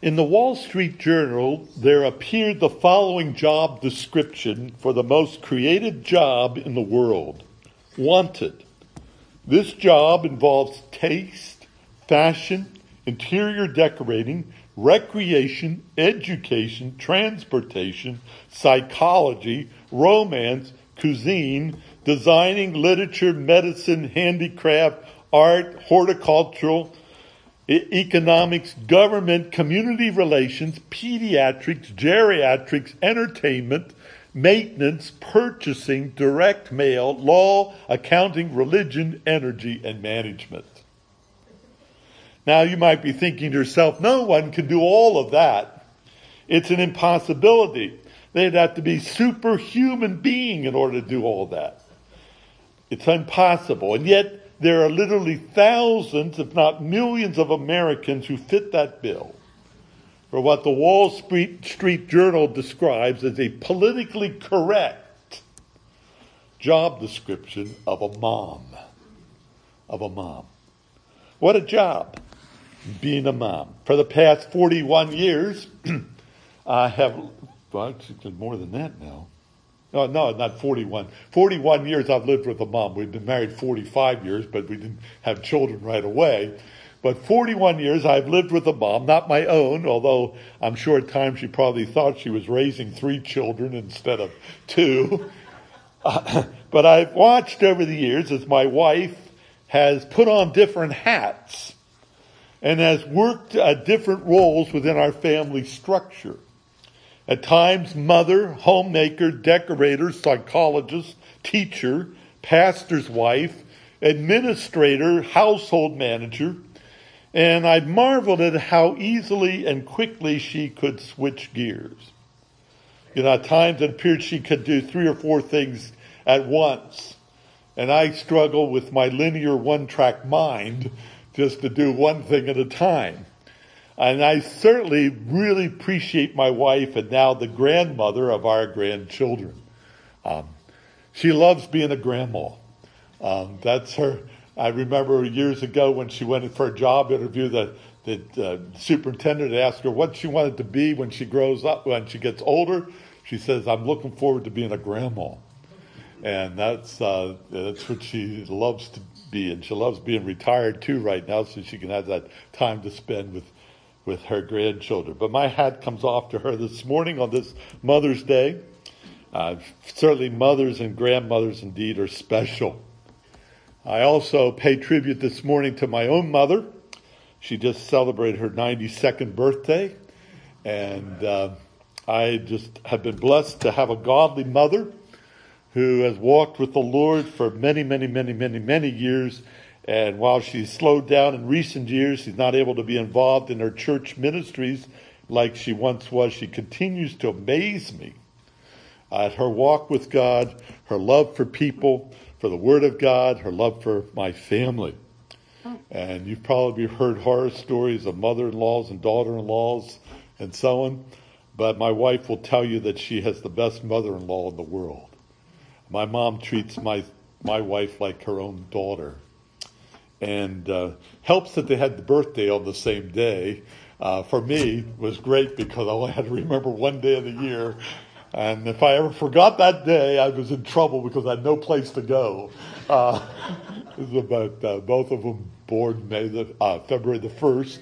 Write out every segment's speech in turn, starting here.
In the Wall Street Journal, there appeared the following job description for the most creative job in the world. Wanted. This job involves taste, fashion, interior decorating, recreation, education, transportation, psychology, romance, cuisine, designing, literature, medicine, handicraft, art, horticultural, economics, government, community relations, pediatrics, geriatrics, entertainment, maintenance, purchasing, direct mail, law, accounting, religion, energy, and management. Now you might be thinking to yourself, no one can do all of that. It's an impossibility. They'd have to be superhuman being in order to do all that. It's impossible. And yet there are literally thousands, if not millions, of Americans who fit that bill for what the Wall Street, Street Journal describes as a politically correct job description of a mom. Of a mom. What a job being a mom. For the past 41 years, I have, well, more than that now. No, no, not 41. 41 years I've lived with a mom. We've been married 45 years, but we didn't have children right away. But 41 years I've lived with a mom, not my own, although I'm sure at times she probably thought she was raising three children instead of two. Uh, but I've watched over the years as my wife has put on different hats and has worked at different roles within our family structure. At times, mother, homemaker, decorator, psychologist, teacher, pastor's wife, administrator, household manager, and I marveled at how easily and quickly she could switch gears. You know, at times it appeared she could do three or four things at once. And I struggle with my linear one track mind just to do one thing at a time. And I certainly really appreciate my wife and now the grandmother of our grandchildren. Um, she loves being a grandma. Um, that's her. I remember years ago when she went for a job interview, the, the uh, superintendent asked her what she wanted to be when she grows up, when she gets older. She says, "I'm looking forward to being a grandma," and that's uh, that's what she loves to be, and she loves being retired too right now, so she can have that time to spend with with her grandchildren. But my hat comes off to her this morning on this Mother's Day. Uh, certainly, mothers and grandmothers indeed are special. I also pay tribute this morning to my own mother. She just celebrated her 92nd birthday, and uh, I just have been blessed to have a godly mother who has walked with the Lord for many, many, many, many, many years and while she's slowed down in recent years, she's not able to be involved in her church ministries like she once was. She continues to amaze me at her walk with God, her love for people, for the Word of God, her love for my family. And you've probably heard horror stories of mother-in-laws and daughter-in-laws and so on. But my wife will tell you that she has the best mother-in-law in the world. My mom treats my, my wife like her own daughter and uh, helps that they had the birthday on the same day. Uh, for me, was great because I only had to remember one day of the year. And if I ever forgot that day, I was in trouble because I had no place to go. Uh, about uh, both of them born May the uh, February the first,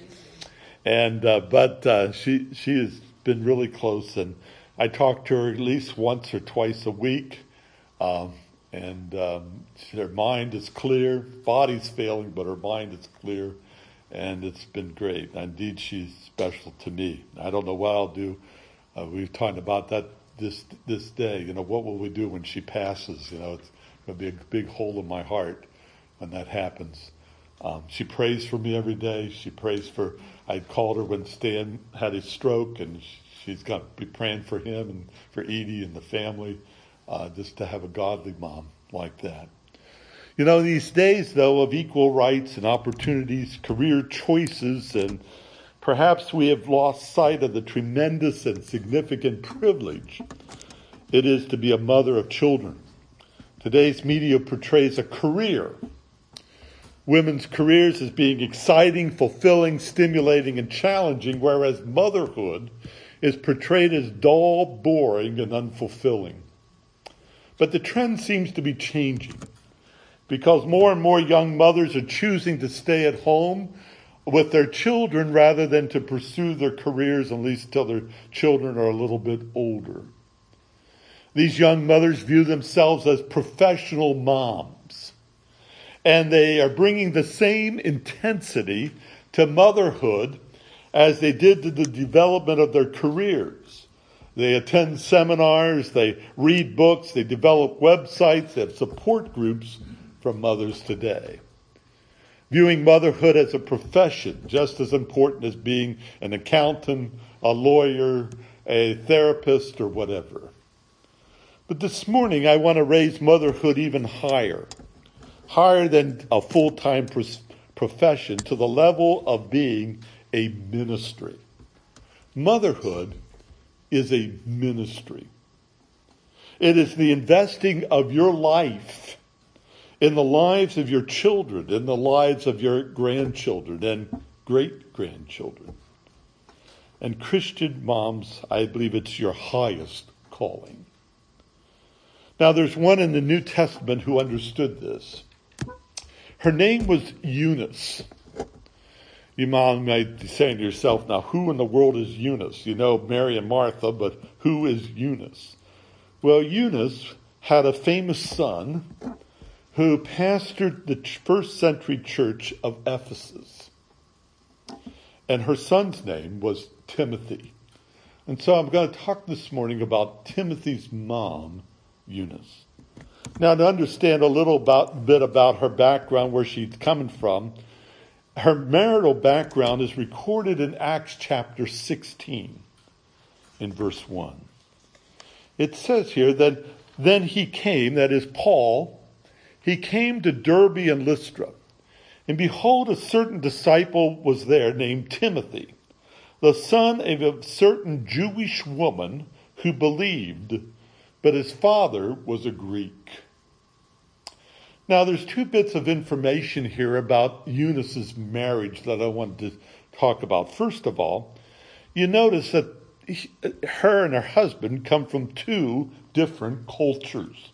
and uh, but uh, she she has been really close, and I talk to her at least once or twice a week. Um, and um, her mind is clear. Body's failing, but her mind is clear, and it's been great. Indeed, she's special to me. I don't know what I'll do. Uh, we've talked about that this this day. You know, what will we do when she passes? You know, it's going to be a big hole in my heart when that happens. Um, she prays for me every day. She prays for. I called her when Stan had his stroke, and she's going to be praying for him and for Edie and the family uh, just to have a godly mom like that. You know, these days, though, of equal rights and opportunities, career choices, and perhaps we have lost sight of the tremendous and significant privilege it is to be a mother of children. Today's media portrays a career women's careers as being exciting, fulfilling, stimulating, and challenging, whereas motherhood is portrayed as dull, boring, and unfulfilling. But the trend seems to be changing because more and more young mothers are choosing to stay at home with their children rather than to pursue their careers, at least till their children are a little bit older. These young mothers view themselves as professional moms, and they are bringing the same intensity to motherhood as they did to the development of their careers. They attend seminars, they read books, they develop websites, they have support groups for mothers today. Viewing motherhood as a profession just as important as being an accountant, a lawyer, a therapist, or whatever. But this morning I want to raise motherhood even higher, higher than a full time profession, to the level of being a ministry. Motherhood is a ministry. It is the investing of your life in the lives of your children, in the lives of your grandchildren and great grandchildren. And Christian moms, I believe it's your highest calling. Now, there's one in the New Testament who understood this. Her name was Eunice. You might be saying to yourself, now, who in the world is Eunice? You know Mary and Martha, but who is Eunice? Well, Eunice had a famous son who pastored the first century church of Ephesus. And her son's name was Timothy. And so I'm going to talk this morning about Timothy's mom, Eunice. Now, to understand a little about, bit about her background, where she's coming from, her marital background is recorded in Acts chapter 16 in verse 1. It says here that then he came, that is Paul, he came to Derbe and Lystra. And behold, a certain disciple was there named Timothy, the son of a certain Jewish woman who believed, but his father was a Greek. Now, there's two bits of information here about Eunice's marriage that I wanted to talk about. First of all, you notice that he, her and her husband come from two different cultures.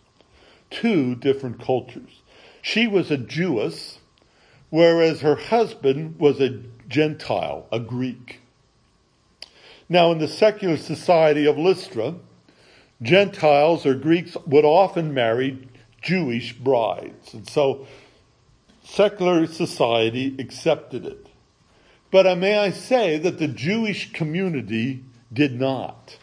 Two different cultures. She was a Jewess, whereas her husband was a Gentile, a Greek. Now, in the secular society of Lystra, Gentiles or Greeks would often marry Jewish brides. And so secular society accepted it. But uh, may I say that the Jewish community did not.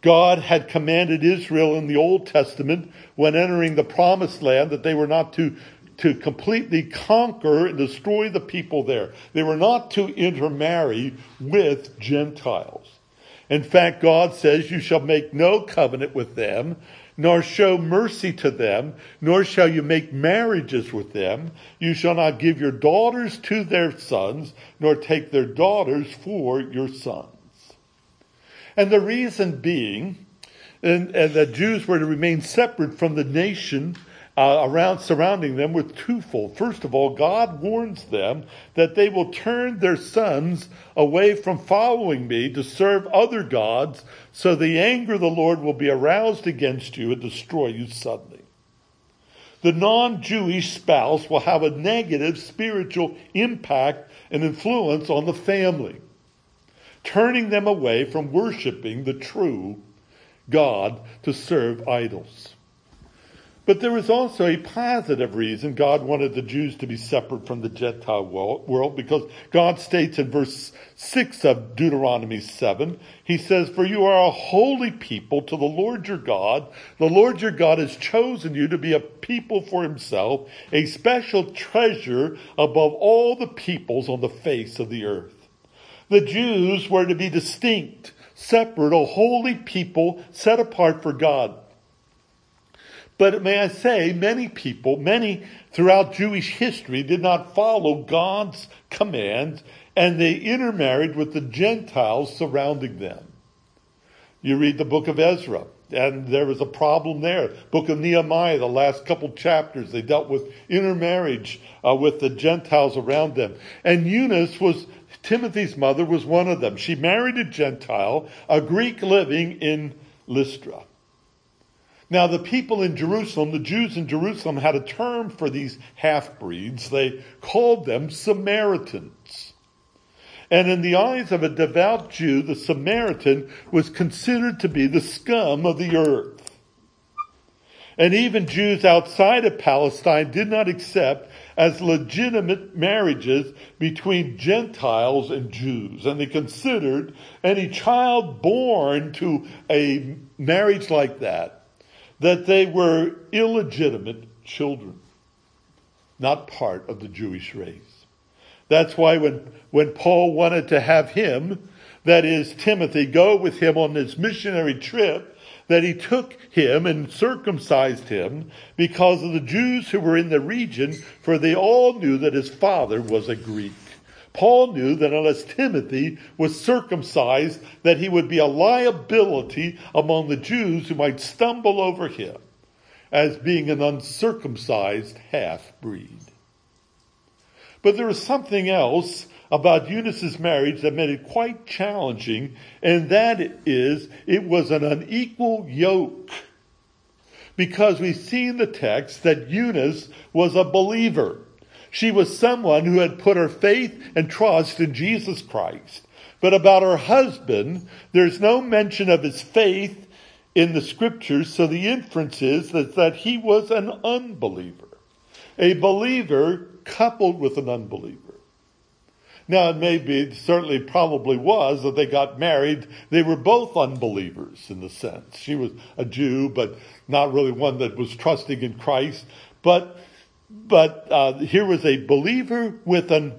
God had commanded Israel in the Old Testament when entering the promised land that they were not to, to completely conquer and destroy the people there. They were not to intermarry with Gentiles. In fact, God says, You shall make no covenant with them, nor show mercy to them, nor shall you make marriages with them. You shall not give your daughters to their sons, nor take their daughters for your sons. And the reason being, and, and that Jews were to remain separate from the nation uh, around surrounding them with twofold. First of all, God warns them that they will turn their sons away from following me to serve other gods, so the anger of the Lord will be aroused against you and destroy you suddenly. The non Jewish spouse will have a negative spiritual impact and influence on the family, turning them away from worshiping the true God to serve idols. But there was also a positive reason God wanted the Jews to be separate from the Gentile world because God states in verse 6 of Deuteronomy 7, He says, For you are a holy people to the Lord your God. The Lord your God has chosen you to be a people for Himself, a special treasure above all the peoples on the face of the earth. The Jews were to be distinct, separate, a holy people set apart for God. But may I say, many people, many throughout Jewish history did not follow God's commands and they intermarried with the Gentiles surrounding them. You read the book of Ezra. and there was a problem there. Book of Nehemiah, the last couple chapters, they dealt with intermarriage uh, with the Gentiles around them. And Eunice was, Timothy's mother was one of them. She married a Gentile, a Greek living in Lystra. Now, the people in Jerusalem, the Jews in Jerusalem, had a term for these half breeds. They called them Samaritans. And in the eyes of a devout Jew, the Samaritan was considered to be the scum of the earth. And even Jews outside of Palestine did not accept as legitimate marriages between Gentiles and Jews. And they considered any child born to a marriage like that that they were illegitimate children, not part of the Jewish race. That's why when, when Paul wanted to have him, that is Timothy, go with him on this missionary trip, that he took him and circumcised him because of the Jews who were in the region, for they all knew that his father was a Greek. Paul knew that unless Timothy was circumcised, that he would be a liability among the Jews who might stumble over him as being an uncircumcised half breed. But there was something else about Eunice's marriage that made it quite challenging, and that is it was an unequal yoke. Because we see in the text that Eunice was a believer. She was someone who had put her faith and trust in Jesus Christ. But about her husband, there's no mention of his faith in the scriptures, so the inference is that, that he was an unbeliever. A believer coupled with an unbeliever. Now it may be, certainly probably was, that they got married. They were both unbelievers in the sense. She was a Jew, but not really one that was trusting in Christ. But but uh, here was a believer with an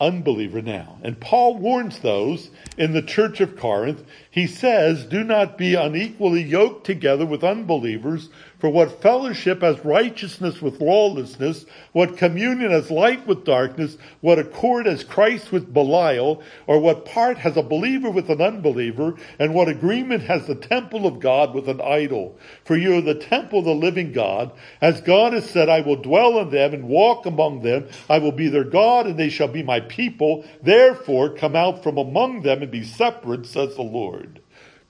unbeliever now. And Paul warns those in the church of Corinth. He says, do not be unequally yoked together with unbelievers, for what fellowship has righteousness with lawlessness? What communion has light with darkness? What accord has Christ with Belial? Or what part has a believer with an unbeliever? And what agreement has the temple of God with an idol? For you are the temple of the living God. As God has said, I will dwell in them and walk among them. I will be their God and they shall be my people. Therefore come out from among them and be separate, says the Lord.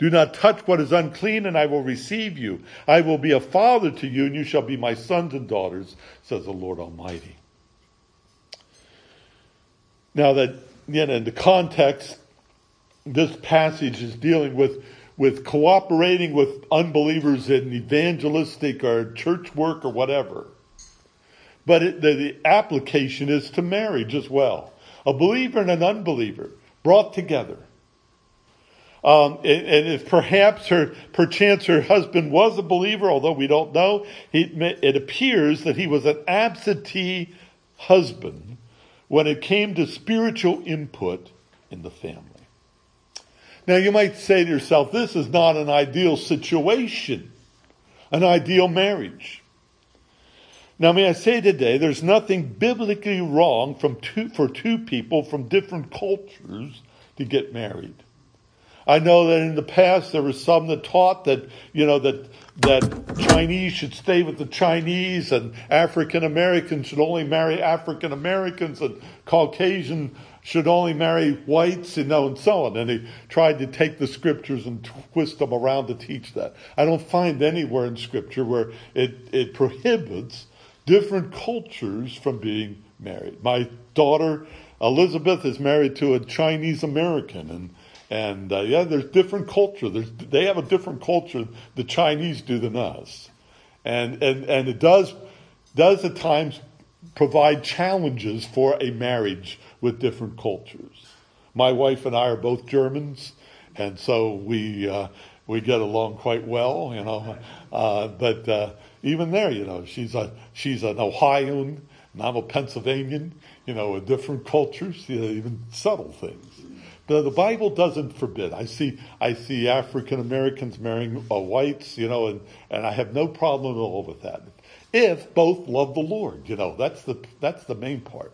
Do not touch what is unclean, and I will receive you. I will be a father to you, and you shall be my sons and daughters, says the Lord Almighty. Now that, know, in the context, this passage is dealing with, with cooperating with unbelievers in evangelistic or church work or whatever. But it, the, the application is to marriage as well. A believer and an unbeliever brought together um, and, and, if perhaps her, perchance her husband was a believer, although we don't know, he, it appears that he was an absentee husband when it came to spiritual input in the family. Now you might say to yourself, this is not an ideal situation, an ideal marriage. Now may I say today, there's nothing biblically wrong from two, for two people from different cultures to get married. I know that in the past there was some that taught that, you know, that, that Chinese should stay with the Chinese and African Americans should only marry African Americans and Caucasian should only marry whites, you know, and so on. And they tried to take the scriptures and twist them around to teach that. I don't find anywhere in scripture where it, it prohibits different cultures from being married. My daughter, Elizabeth, is married to a Chinese American and and uh, yeah, there's different culture. There's, they have a different culture the Chinese do than us. And, and, and it does, does at times provide challenges for a marriage with different cultures. My wife and I are both Germans, and so we, uh, we get along quite well, you know. Uh, but uh, even there, you know, she's a she's an Ohioan, and I'm a Pennsylvanian. You know, with different cultures, you know, even subtle things. The, the Bible doesn't forbid. I see, I see African Americans marrying uh, whites, you know, and, and I have no problem at all with that. If both love the Lord, you know, that's the, that's the main part.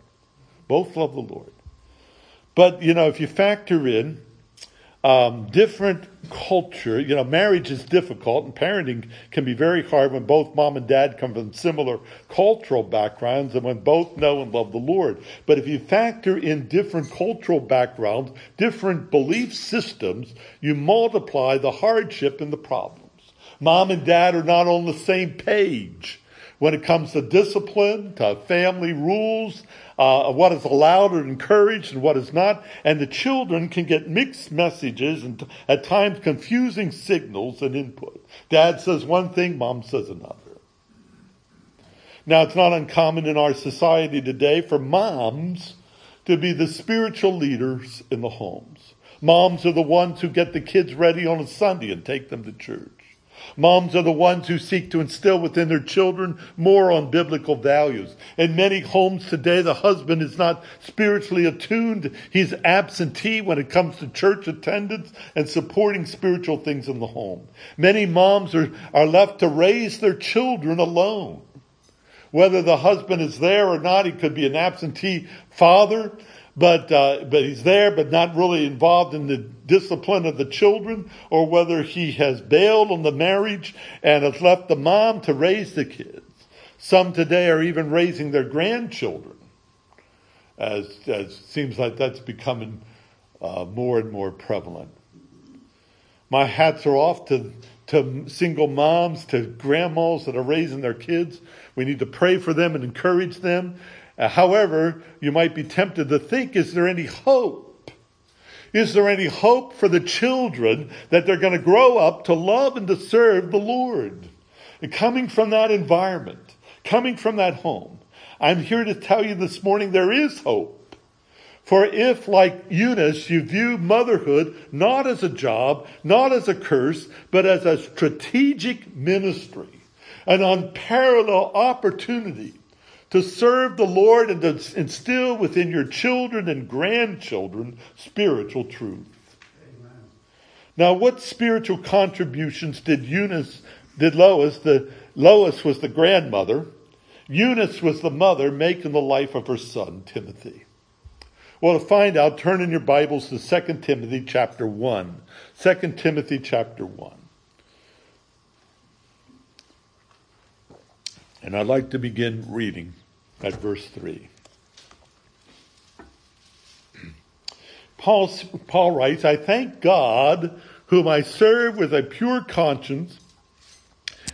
Both love the Lord. But, you know, if you factor in, um, different culture. You know, marriage is difficult, and parenting can be very hard when both mom and dad come from similar cultural backgrounds and when both know and love the Lord. But if you factor in different cultural backgrounds, different belief systems, you multiply the hardship and the problems. Mom and dad are not on the same page when it comes to discipline, to family rules, uh, what is allowed or encouraged and what is not. And the children can get mixed messages and at times confusing signals and input. Dad says one thing, mom says another. Now, it's not uncommon in our society today for moms to be the spiritual leaders in the homes. Moms are the ones who get the kids ready on a Sunday and take them to church. Moms are the ones who seek to instill within their children more on biblical values. In many homes today, the husband is not spiritually attuned. He's absentee when it comes to church attendance and supporting spiritual things in the home. Many moms are, are left to raise their children alone. Whether the husband is there or not, he could be an absentee father but uh, but he's there, but not really involved in the discipline of the children, or whether he has bailed on the marriage and has left the mom to raise the kids. Some today are even raising their grandchildren, as as seems like that's becoming uh, more and more prevalent. My hats are off to to single moms, to grandmas that are raising their kids. We need to pray for them and encourage them. Uh, however, you might be tempted to think, is there any hope? Is there any hope for the children that they're going to grow up to love and to serve the Lord? And coming from that environment, coming from that home, I'm here to tell you this morning there is hope. For if, like Eunice, you view motherhood not as a job, not as a curse, but as a strategic ministry, an unparalleled opportunity to serve the Lord and to instill within your children and grandchildren spiritual truth. Amen. Now, what spiritual contributions did Eunice, did Lois, the Lois was the grandmother, Eunice was the mother, make in the life of her son, Timothy? Well, to find out, turn in your Bibles to 2 Timothy chapter 1. 2 Timothy chapter 1. And I'd like to begin reading at verse 3. Paul, Paul writes, I thank God whom I serve with a pure conscience,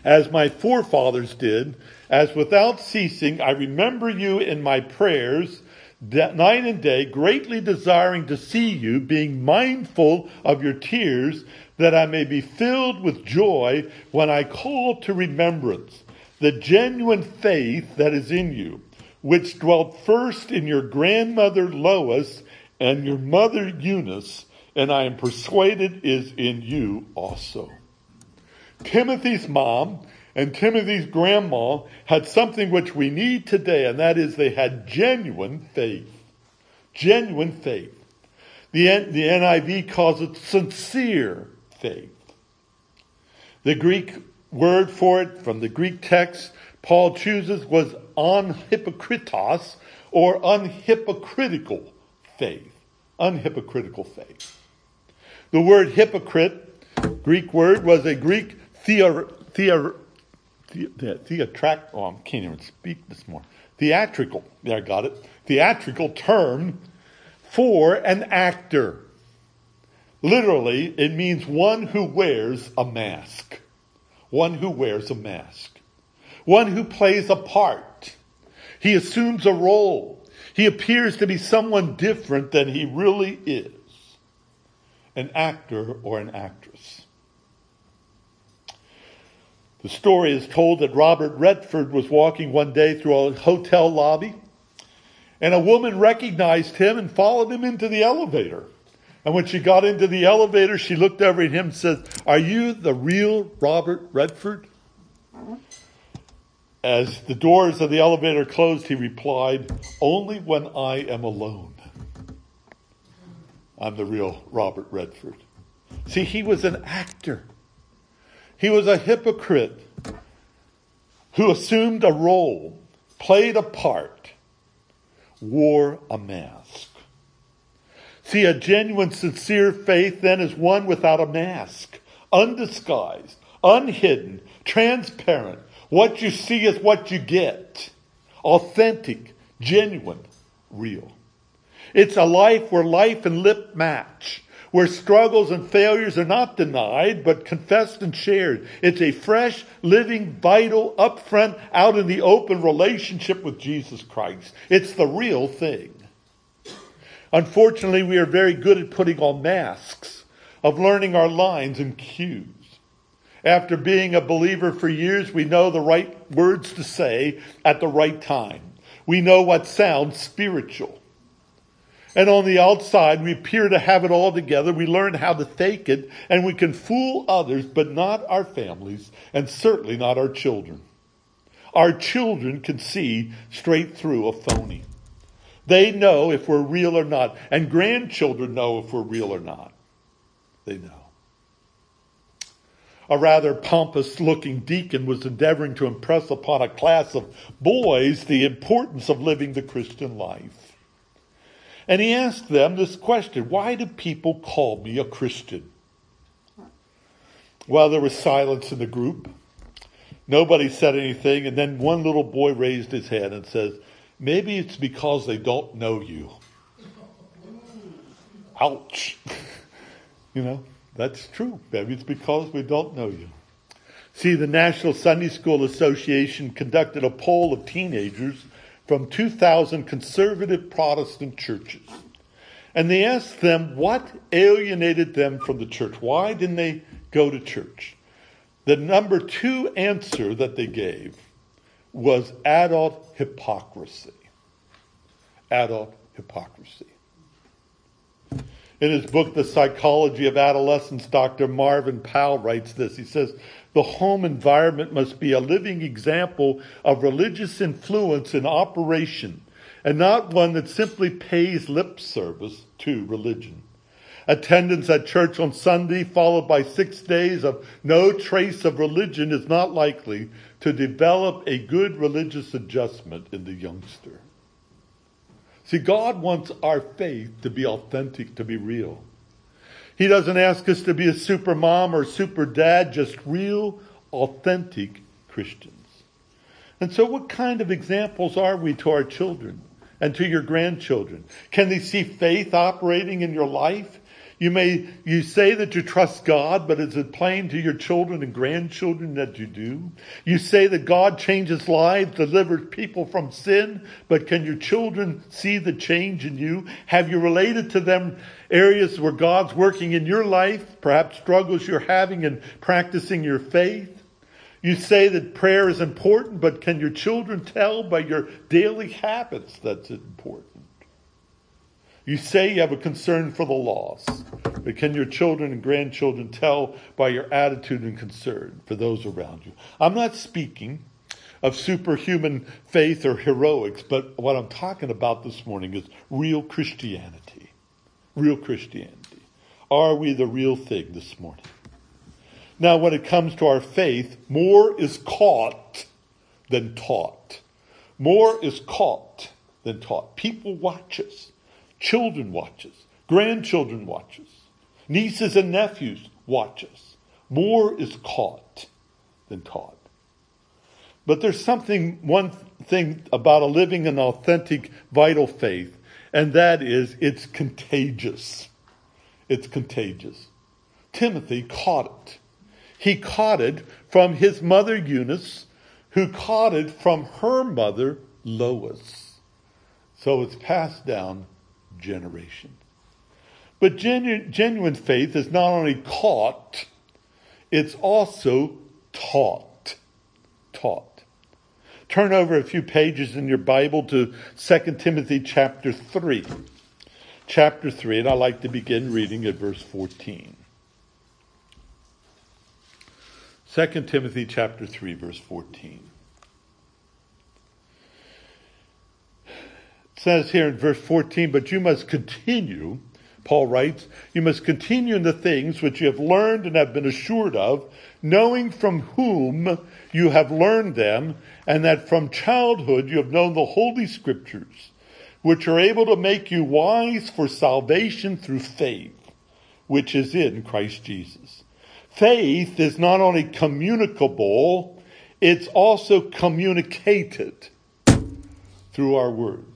as my forefathers did, as without ceasing I remember you in my prayers night and day, greatly desiring to see you, being mindful of your tears, that I may be filled with joy when I call to remembrance the genuine faith that is in you which dwelt first in your grandmother Lois and your mother Eunice, and I am persuaded is in you also. Timothy's mom and Timothy's grandma had something which we need today, and that is they had genuine faith. Genuine faith. The, the NIV calls it sincere faith. The Greek word for it from the Greek text Paul chooses was unhypocritos or unhypocritical faith. Unhypocritical faith. The word hypocrite, Greek word, was a Greek theor, theor, theatrac, oh, I can't even speak this morning. Theatrical, yeah, I got it. Theatrical term for an actor. Literally, it means one who wears a mask. One who wears a mask one who plays a part. He assumes a role. He appears to be someone different than he really is an actor or an actress. The story is told that Robert Redford was walking one day through a hotel lobby, and a woman recognized him and followed him into the elevator. And when she got into the elevator, she looked over at him and said, Are you the real Robert Redford? As the doors of the elevator closed, he replied, Only when I am alone. I'm the real Robert Redford. See, he was an actor. He was a hypocrite who assumed a role, played a part, wore a mask. See, a genuine, sincere faith then is one without a mask, undisguised, unhidden, transparent. What you see is what you get. Authentic, genuine, real. It's a life where life and lip match, where struggles and failures are not denied, but confessed and shared. It's a fresh, living, vital, upfront, out in the open relationship with Jesus Christ. It's the real thing. Unfortunately, we are very good at putting on masks, of learning our lines and cues. After being a believer for years, we know the right words to say at the right time. We know what sounds spiritual. And on the outside, we appear to have it all together. We learn how to fake it, and we can fool others, but not our families, and certainly not our children. Our children can see straight through a phony. They know if we're real or not, and grandchildren know if we're real or not. They know. A rather pompous looking deacon was endeavoring to impress upon a class of boys the importance of living the Christian life. And he asked them this question Why do people call me a Christian? Well, there was silence in the group. Nobody said anything, and then one little boy raised his hand and says, Maybe it's because they don't know you. Ouch. you know, that's true. Maybe it's because we don't know you. See, the National Sunday School Association conducted a poll of teenagers from 2,000 conservative Protestant churches. And they asked them what alienated them from the church. Why didn't they go to church? The number two answer that they gave was adult hypocrisy. Adult hypocrisy. In his book, The Psychology of Adolescence, Dr. Marvin Powell writes this. He says, the home environment must be a living example of religious influence in operation and not one that simply pays lip service to religion. Attendance at church on Sunday, followed by six days of no trace of religion, is not likely to develop a good religious adjustment in the youngster. See, God wants our faith to be authentic, to be real. He doesn't ask us to be a super mom or super dad, just real, authentic Christians. And so, what kind of examples are we to our children and to your grandchildren? Can they see faith operating in your life? You may, you say that you trust God, but is it plain to your children and grandchildren that you do? You say that God changes lives, delivers people from sin, but can your children see the change in you? Have you related to them areas where God's working in your life, perhaps struggles you're having in practicing your faith? You say that prayer is important, but can your children tell by your daily habits that's important? You say you have a concern for the lost, but can your children and grandchildren tell by your attitude and concern for those around you? I'm not speaking of superhuman faith or heroics, but what I'm talking about this morning is real Christianity. Real Christianity. Are we the real thing this morning? Now, when it comes to our faith, more is caught than taught. More is caught than taught. People watch us. Children watch us. Grandchildren watch us. Nieces and nephews watch us. More is caught than taught. But there's something, one thing about a living and authentic, vital faith, and that is it's contagious. It's contagious. Timothy caught it. He caught it from his mother Eunice, who caught it from her mother Lois. So it's passed down generation. But genu- genuine faith is not only caught, it's also taught. Taught. Turn over a few pages in your Bible to 2 Timothy chapter 3. Chapter 3, and I like to begin reading at verse 14. 2 Timothy chapter 3, verse 14. Says here in verse 14, but you must continue, Paul writes, you must continue in the things which you have learned and have been assured of, knowing from whom you have learned them, and that from childhood you have known the Holy Scriptures, which are able to make you wise for salvation through faith, which is in Christ Jesus. Faith is not only communicable, it's also communicated through our words.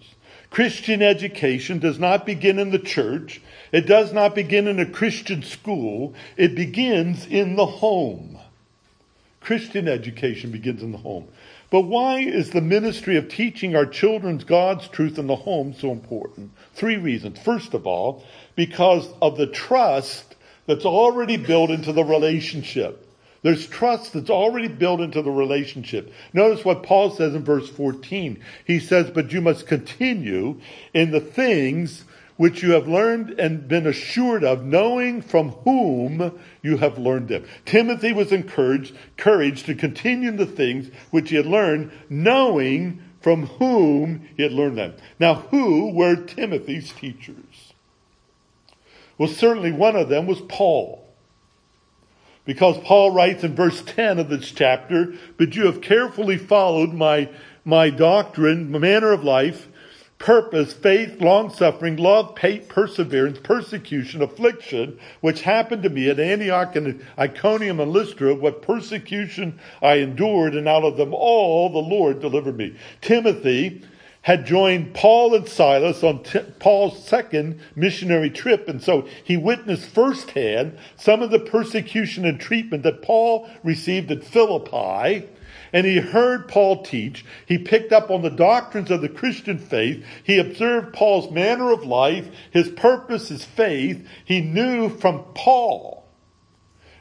Christian education does not begin in the church. It does not begin in a Christian school. It begins in the home. Christian education begins in the home. But why is the ministry of teaching our children God's truth in the home so important? Three reasons. First of all, because of the trust that's already built into the relationship. There's trust that's already built into the relationship. Notice what Paul says in verse 14. He says, But you must continue in the things which you have learned and been assured of, knowing from whom you have learned them. Timothy was encouraged, encouraged to continue in the things which he had learned, knowing from whom he had learned them. Now, who were Timothy's teachers? Well, certainly one of them was Paul. Because Paul writes in verse 10 of this chapter, but you have carefully followed my, my doctrine, my manner of life, purpose, faith, long suffering, love, hate, perseverance, persecution, affliction, which happened to me at Antioch and Iconium and Lystra, what persecution I endured, and out of them all the Lord delivered me. Timothy had joined Paul and Silas on t- Paul's second missionary trip, and so he witnessed firsthand some of the persecution and treatment that Paul received at Philippi and he heard Paul teach. He picked up on the doctrines of the Christian faith. He observed Paul's manner of life, his purpose, his faith. He knew from Paul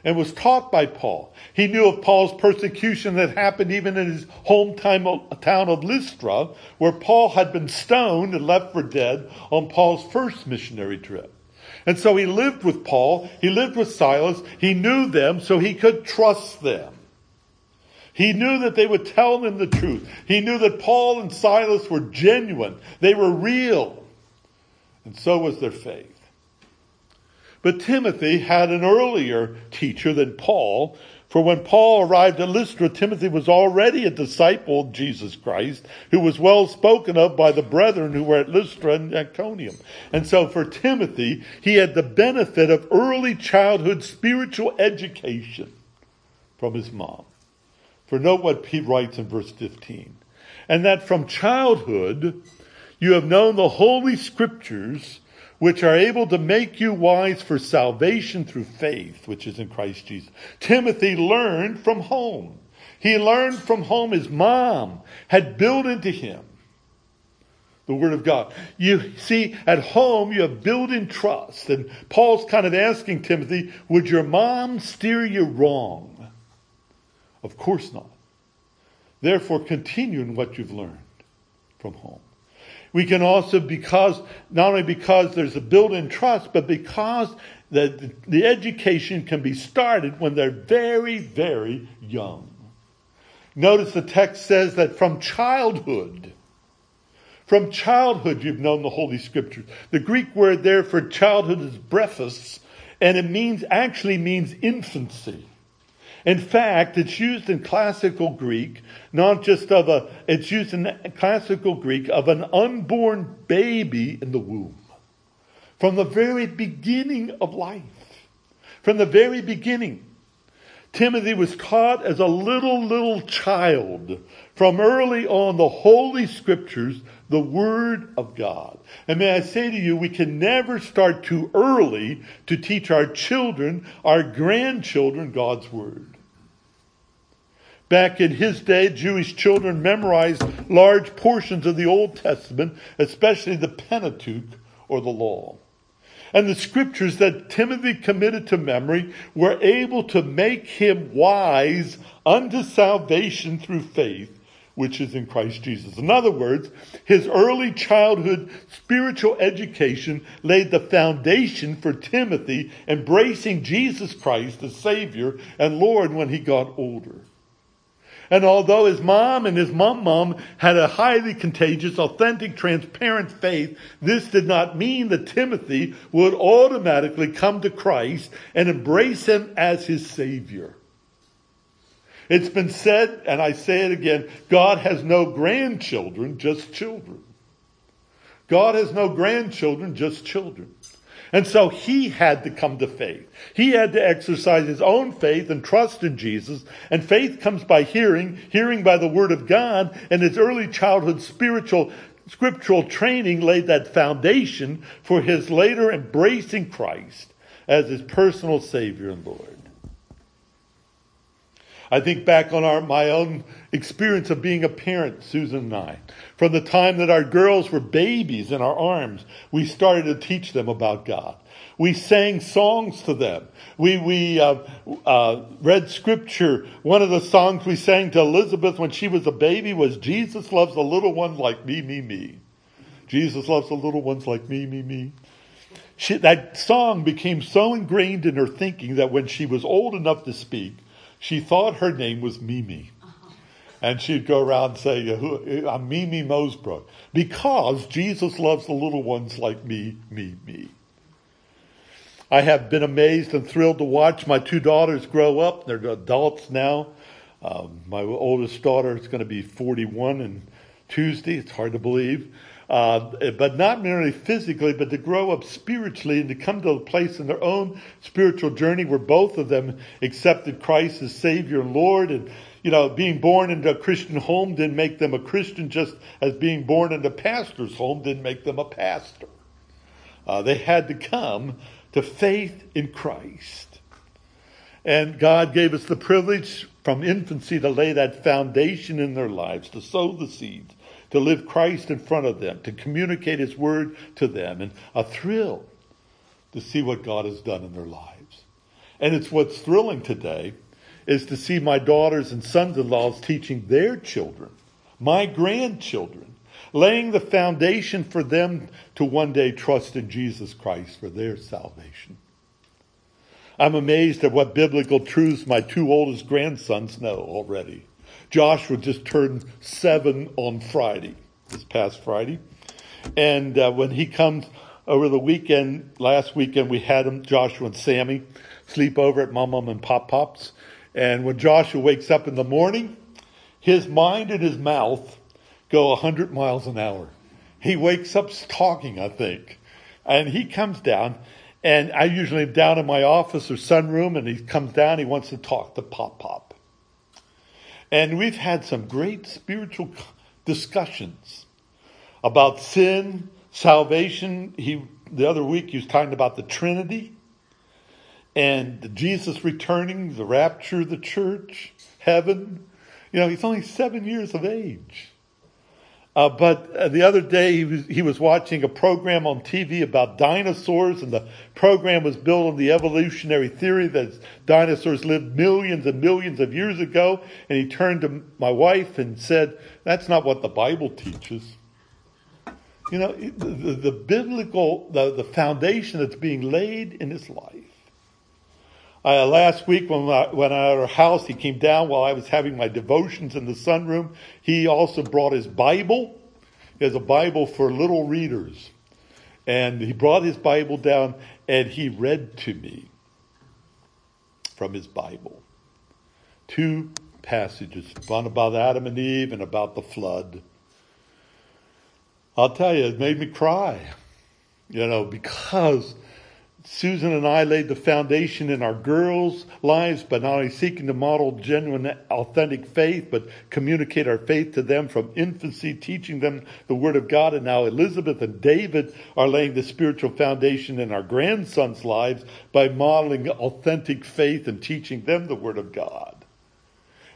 and was taught by Paul. He knew of Paul's persecution that happened even in his hometown town of Lystra, where Paul had been stoned and left for dead on Paul's first missionary trip. And so he lived with Paul, he lived with Silas, he knew them, so he could trust them. He knew that they would tell him the truth. He knew that Paul and Silas were genuine. They were real. And so was their faith. But Timothy had an earlier teacher than Paul, for when Paul arrived at Lystra, Timothy was already a disciple of Jesus Christ, who was well spoken of by the brethren who were at Lystra and Iconium. And so for Timothy, he had the benefit of early childhood spiritual education from his mom. For note what he writes in verse 15. And that from childhood you have known the holy scriptures which are able to make you wise for salvation through faith, which is in Christ Jesus. Timothy learned from home. He learned from home. His mom had built into him the Word of God. You see, at home, you have built in trust. And Paul's kind of asking Timothy, would your mom steer you wrong? Of course not. Therefore, continue in what you've learned from home. We can also, because, not only because there's a built in trust, but because the, the education can be started when they're very, very young. Notice the text says that from childhood, from childhood you've known the Holy Scriptures. The Greek word there for childhood is brephos, and it means, actually means infancy. In fact, it's used in classical Greek, not just of a, it's used in classical Greek of an unborn baby in the womb. From the very beginning of life. From the very beginning. Timothy was taught as a little, little child from early on the Holy Scriptures, the Word of God. And may I say to you, we can never start too early to teach our children, our grandchildren, God's Word. Back in his day, Jewish children memorized large portions of the Old Testament, especially the Pentateuch or the Law. And the scriptures that Timothy committed to memory were able to make him wise unto salvation through faith, which is in Christ Jesus. In other words, his early childhood spiritual education laid the foundation for Timothy embracing Jesus Christ as Savior and Lord when he got older. And although his mom and his mom mom had a highly contagious, authentic, transparent faith, this did not mean that Timothy would automatically come to Christ and embrace him as his Savior. It's been said, and I say it again, God has no grandchildren, just children. God has no grandchildren, just children. And so he had to come to faith. He had to exercise his own faith and trust in Jesus. And faith comes by hearing, hearing by the word of God. And his early childhood spiritual, scriptural training laid that foundation for his later embracing Christ as his personal Savior and Lord. I think back on our, my own experience of being a parent, Susan and I. From the time that our girls were babies in our arms, we started to teach them about God. We sang songs to them. We, we uh, uh, read scripture. One of the songs we sang to Elizabeth when she was a baby was Jesus loves the little ones like me, me, me. Jesus loves the little ones like me, me, me. She, that song became so ingrained in her thinking that when she was old enough to speak, she thought her name was Mimi. And she'd go around saying, I'm Mimi Mosebrook. Because Jesus loves the little ones like me, me, me. I have been amazed and thrilled to watch my two daughters grow up. They're adults now. Um, my oldest daughter is going to be 41 on Tuesday. It's hard to believe. Uh, but not merely physically, but to grow up spiritually and to come to a place in their own spiritual journey where both of them accepted Christ as Savior and Lord. And, you know, being born into a Christian home didn't make them a Christian, just as being born into a pastor's home didn't make them a pastor. Uh, they had to come to faith in Christ. And God gave us the privilege from infancy to lay that foundation in their lives, to sow the seeds to live Christ in front of them, to communicate His word to them, and a thrill to see what God has done in their lives. And it's what's thrilling today is to see my daughters and sons-in-laws teaching their children, my grandchildren, laying the foundation for them to one day trust in Jesus Christ for their salvation. I'm amazed at what biblical truths my two oldest grandsons know already. Joshua just turned seven on Friday, this past Friday. And uh, when he comes over the weekend, last weekend, we had him, Joshua and Sammy, sleep over at Mom Mom and Pop Pop's. And when Joshua wakes up in the morning, his mind and his mouth go 100 miles an hour. He wakes up talking, I think. And he comes down, and I usually am down in my office or sunroom, and he comes down, he wants to talk to Pop Pop. And we've had some great spiritual discussions about sin, salvation. He, the other week, he was talking about the Trinity and Jesus returning, the rapture of the church, heaven. You know, he's only seven years of age. Uh, but uh, the other day he was, he was watching a program on TV about dinosaurs, and the program was built on the evolutionary theory that dinosaurs lived millions and millions of years ago. And he turned to my wife and said, "That's not what the Bible teaches." You know, the, the biblical, the, the foundation that's being laid in his life. Uh, last week when I, when I at our house, he came down while I was having my devotions in the sunroom. He also brought his Bible. He has a Bible for little readers. And he brought his Bible down and he read to me from his Bible. Two passages, one about Adam and Eve and about the flood. I'll tell you, it made me cry. You know, because Susan and I laid the foundation in our girls' lives by not only seeking to model genuine, authentic faith, but communicate our faith to them from infancy, teaching them the Word of God. And now Elizabeth and David are laying the spiritual foundation in our grandsons' lives by modeling authentic faith and teaching them the Word of God.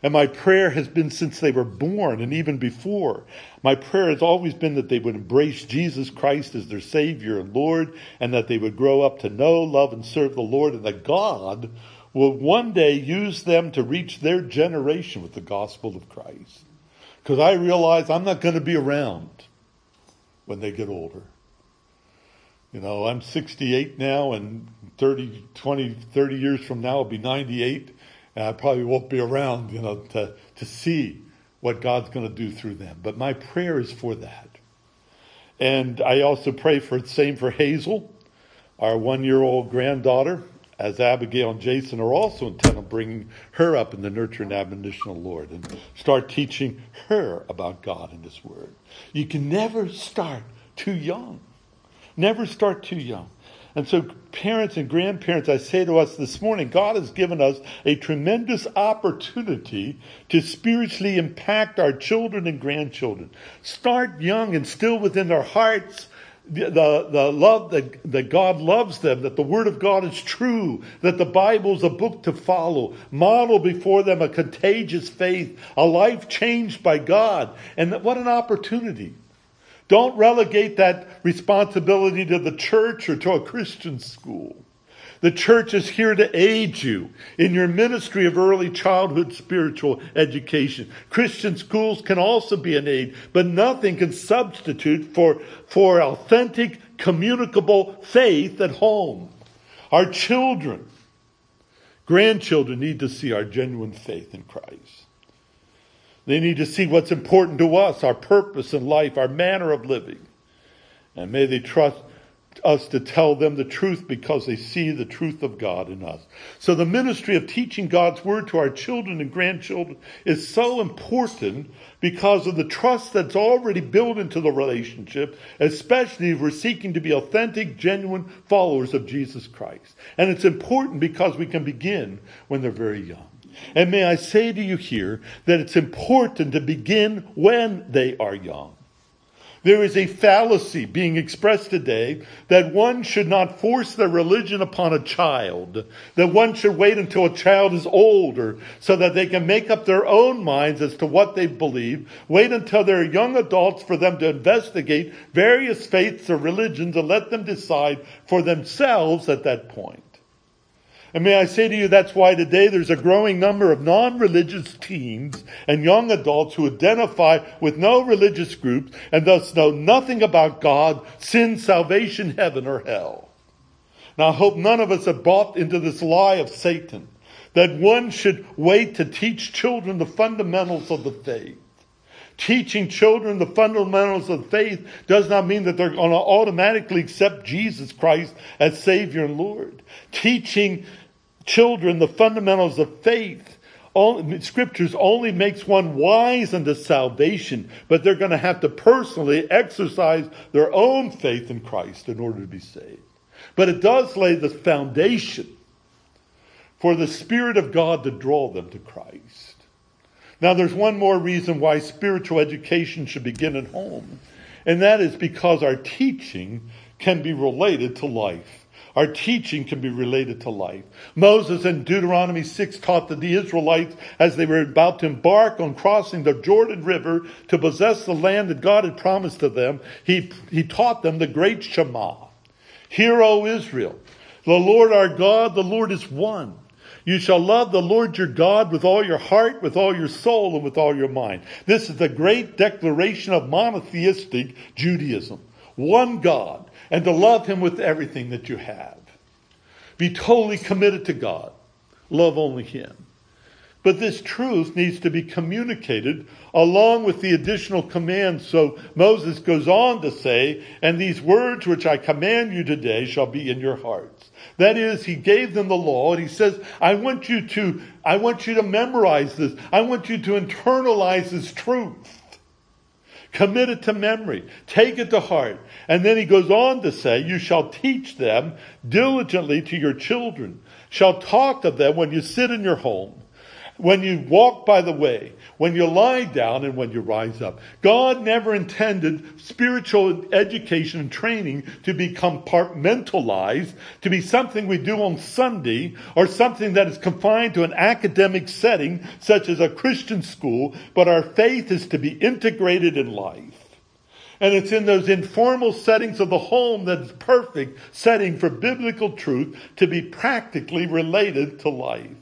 And my prayer has been since they were born and even before. My prayer has always been that they would embrace Jesus Christ as their Savior and Lord, and that they would grow up to know, love, and serve the Lord, and that God will one day use them to reach their generation with the gospel of Christ. Because I realize I'm not going to be around when they get older. You know, I'm 68 now, and 30, 20, 30 years from now, I'll be 98 and I probably won't be around, you know, to, to see what God's going to do through them. But my prayer is for that. And I also pray for the same for Hazel, our one year old granddaughter, as Abigail and Jason are also intent on bringing her up in the nurture and admonition of the Lord and start teaching her about God and His Word. You can never start too young. Never start too young. And so, parents and grandparents, I say to us this morning, God has given us a tremendous opportunity to spiritually impact our children and grandchildren. Start young and still within their hearts the, the, the love that, that God loves them, that the Word of God is true, that the Bible is a book to follow. Model before them a contagious faith, a life changed by God. And what an opportunity. Don't relegate that responsibility to the church or to a Christian school. The church is here to aid you in your ministry of early childhood spiritual education. Christian schools can also be an aid, but nothing can substitute for, for authentic, communicable faith at home. Our children, grandchildren need to see our genuine faith in Christ. They need to see what's important to us, our purpose in life, our manner of living. And may they trust, us to tell them the truth because they see the truth of God in us. So the ministry of teaching God's word to our children and grandchildren is so important because of the trust that's already built into the relationship, especially if we're seeking to be authentic, genuine followers of Jesus Christ. And it's important because we can begin when they're very young. And may I say to you here that it's important to begin when they are young. There is a fallacy being expressed today that one should not force their religion upon a child, that one should wait until a child is older so that they can make up their own minds as to what they believe, wait until they're young adults for them to investigate various faiths or religions and let them decide for themselves at that point. And may I say to you, that's why today there's a growing number of non-religious teens and young adults who identify with no religious groups and thus know nothing about God, sin, salvation, heaven, or hell. Now I hope none of us have bought into this lie of Satan that one should wait to teach children the fundamentals of the faith. Teaching children the fundamentals of faith does not mean that they're going to automatically accept Jesus Christ as Savior and Lord. Teaching children the fundamentals of faith. All, scriptures only makes one wise unto salvation, but they're going to have to personally exercise their own faith in Christ in order to be saved. But it does lay the foundation for the Spirit of God to draw them to Christ. Now, there's one more reason why spiritual education should begin at home, and that is because our teaching can be related to life. Our teaching can be related to life. Moses in Deuteronomy 6 taught that the Israelites, as they were about to embark on crossing the Jordan River to possess the land that God had promised to them, he, he taught them the great Shema. Hear, O Israel, the Lord our God, the Lord is one. You shall love the Lord your God with all your heart, with all your soul, and with all your mind. This is the great declaration of monotheistic Judaism. One God and to love Him with everything that you have. Be totally committed to God. Love only Him. But this truth needs to be communicated along with the additional commands. So Moses goes on to say, and these words which I command you today shall be in your hearts. That is, he gave them the law and he says, I want you to, I want you to memorize this. I want you to internalize this truth. Commit it to memory. Take it to heart. And then he goes on to say, you shall teach them diligently to your children, shall talk of them when you sit in your home, when you walk by the way, when you lie down and when you rise up. God never intended spiritual education and training to be compartmentalized, to be something we do on Sunday or something that is confined to an academic setting such as a Christian school, but our faith is to be integrated in life. And it's in those informal settings of the home that is perfect setting for biblical truth to be practically related to life.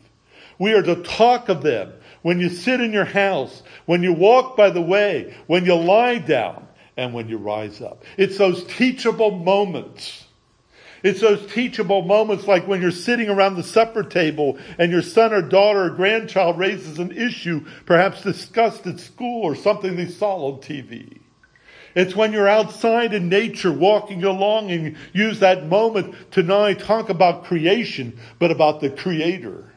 We are to talk of them when you sit in your house, when you walk by the way, when you lie down, and when you rise up. It's those teachable moments. It's those teachable moments like when you're sitting around the supper table and your son or daughter or grandchild raises an issue, perhaps discussed at school or something they saw on TV. It's when you're outside in nature walking along and use that moment to not only talk about creation, but about the creator.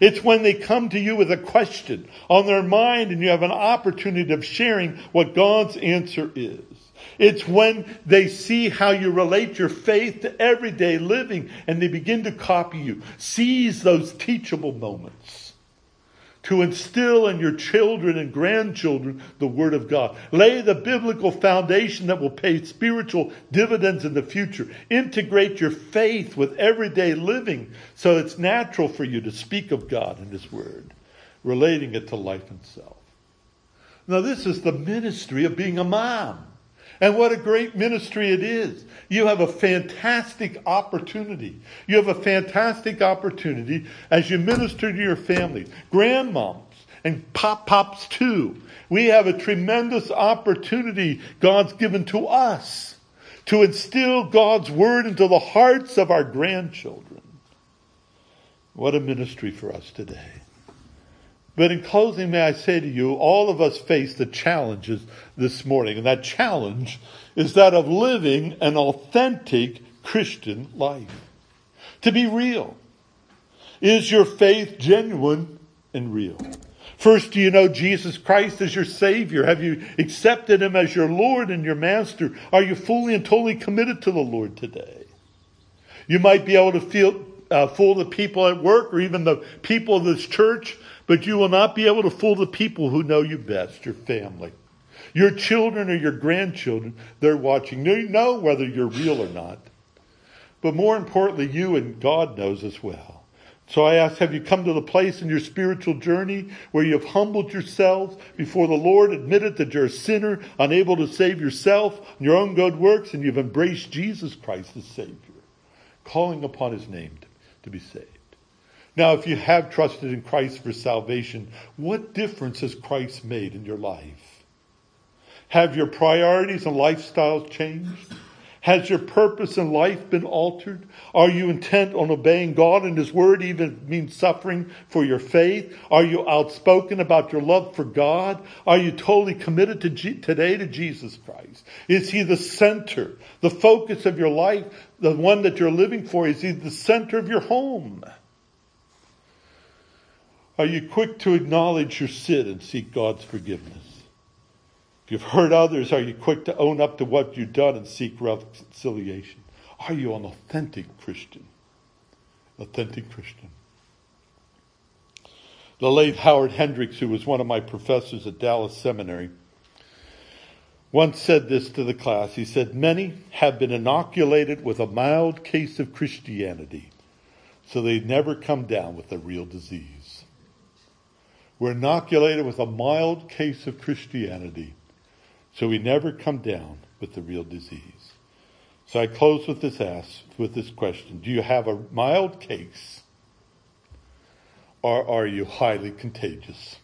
It's when they come to you with a question on their mind and you have an opportunity of sharing what God's answer is. It's when they see how you relate your faith to everyday living and they begin to copy you. Seize those teachable moments to instill in your children and grandchildren the Word of God. Lay the biblical foundation that will pay spiritual dividends in the future. Integrate your faith with everyday living so it's natural for you to speak of God and His Word, relating it to life and self. Now, this is the ministry of being a mom. And what a great ministry it is. You have a fantastic opportunity. You have a fantastic opportunity as you minister to your family, grandmoms and pop pops too. We have a tremendous opportunity God's given to us to instill God's word into the hearts of our grandchildren. What a ministry for us today. But in closing, may I say to you, all of us face the challenges this morning. And that challenge is that of living an authentic Christian life. To be real. Is your faith genuine and real? First, do you know Jesus Christ as your Savior? Have you accepted Him as your Lord and your Master? Are you fully and totally committed to the Lord today? You might be able to feel, uh, fool the people at work or even the people of this church but you will not be able to fool the people who know you best, your family. Your children or your grandchildren, they're watching. They know whether you're real or not. But more importantly, you and God knows as well. So I ask, have you come to the place in your spiritual journey where you have humbled yourselves before the Lord, admitted that you're a sinner, unable to save yourself, and your own good works, and you've embraced Jesus Christ as Savior, calling upon His name to, to be saved? Now, if you have trusted in Christ for salvation, what difference has Christ made in your life? Have your priorities and lifestyles changed? Has your purpose in life been altered? Are you intent on obeying God and His Word, even if it means suffering for your faith? Are you outspoken about your love for God? Are you totally committed to G- today to Jesus Christ? Is He the center, the focus of your life, the one that you're living for? Is He the center of your home? Are you quick to acknowledge your sin and seek God's forgiveness? If you've hurt others, are you quick to own up to what you've done and seek reconciliation? Are you an authentic Christian? Authentic Christian. The late Howard Hendricks, who was one of my professors at Dallas Seminary, once said this to the class. He said, Many have been inoculated with a mild case of Christianity, so they never come down with a real disease. We're inoculated with a mild case of Christianity, so we never come down with the real disease. So I close with this ask, with this question. Do you have a mild case or are you highly contagious?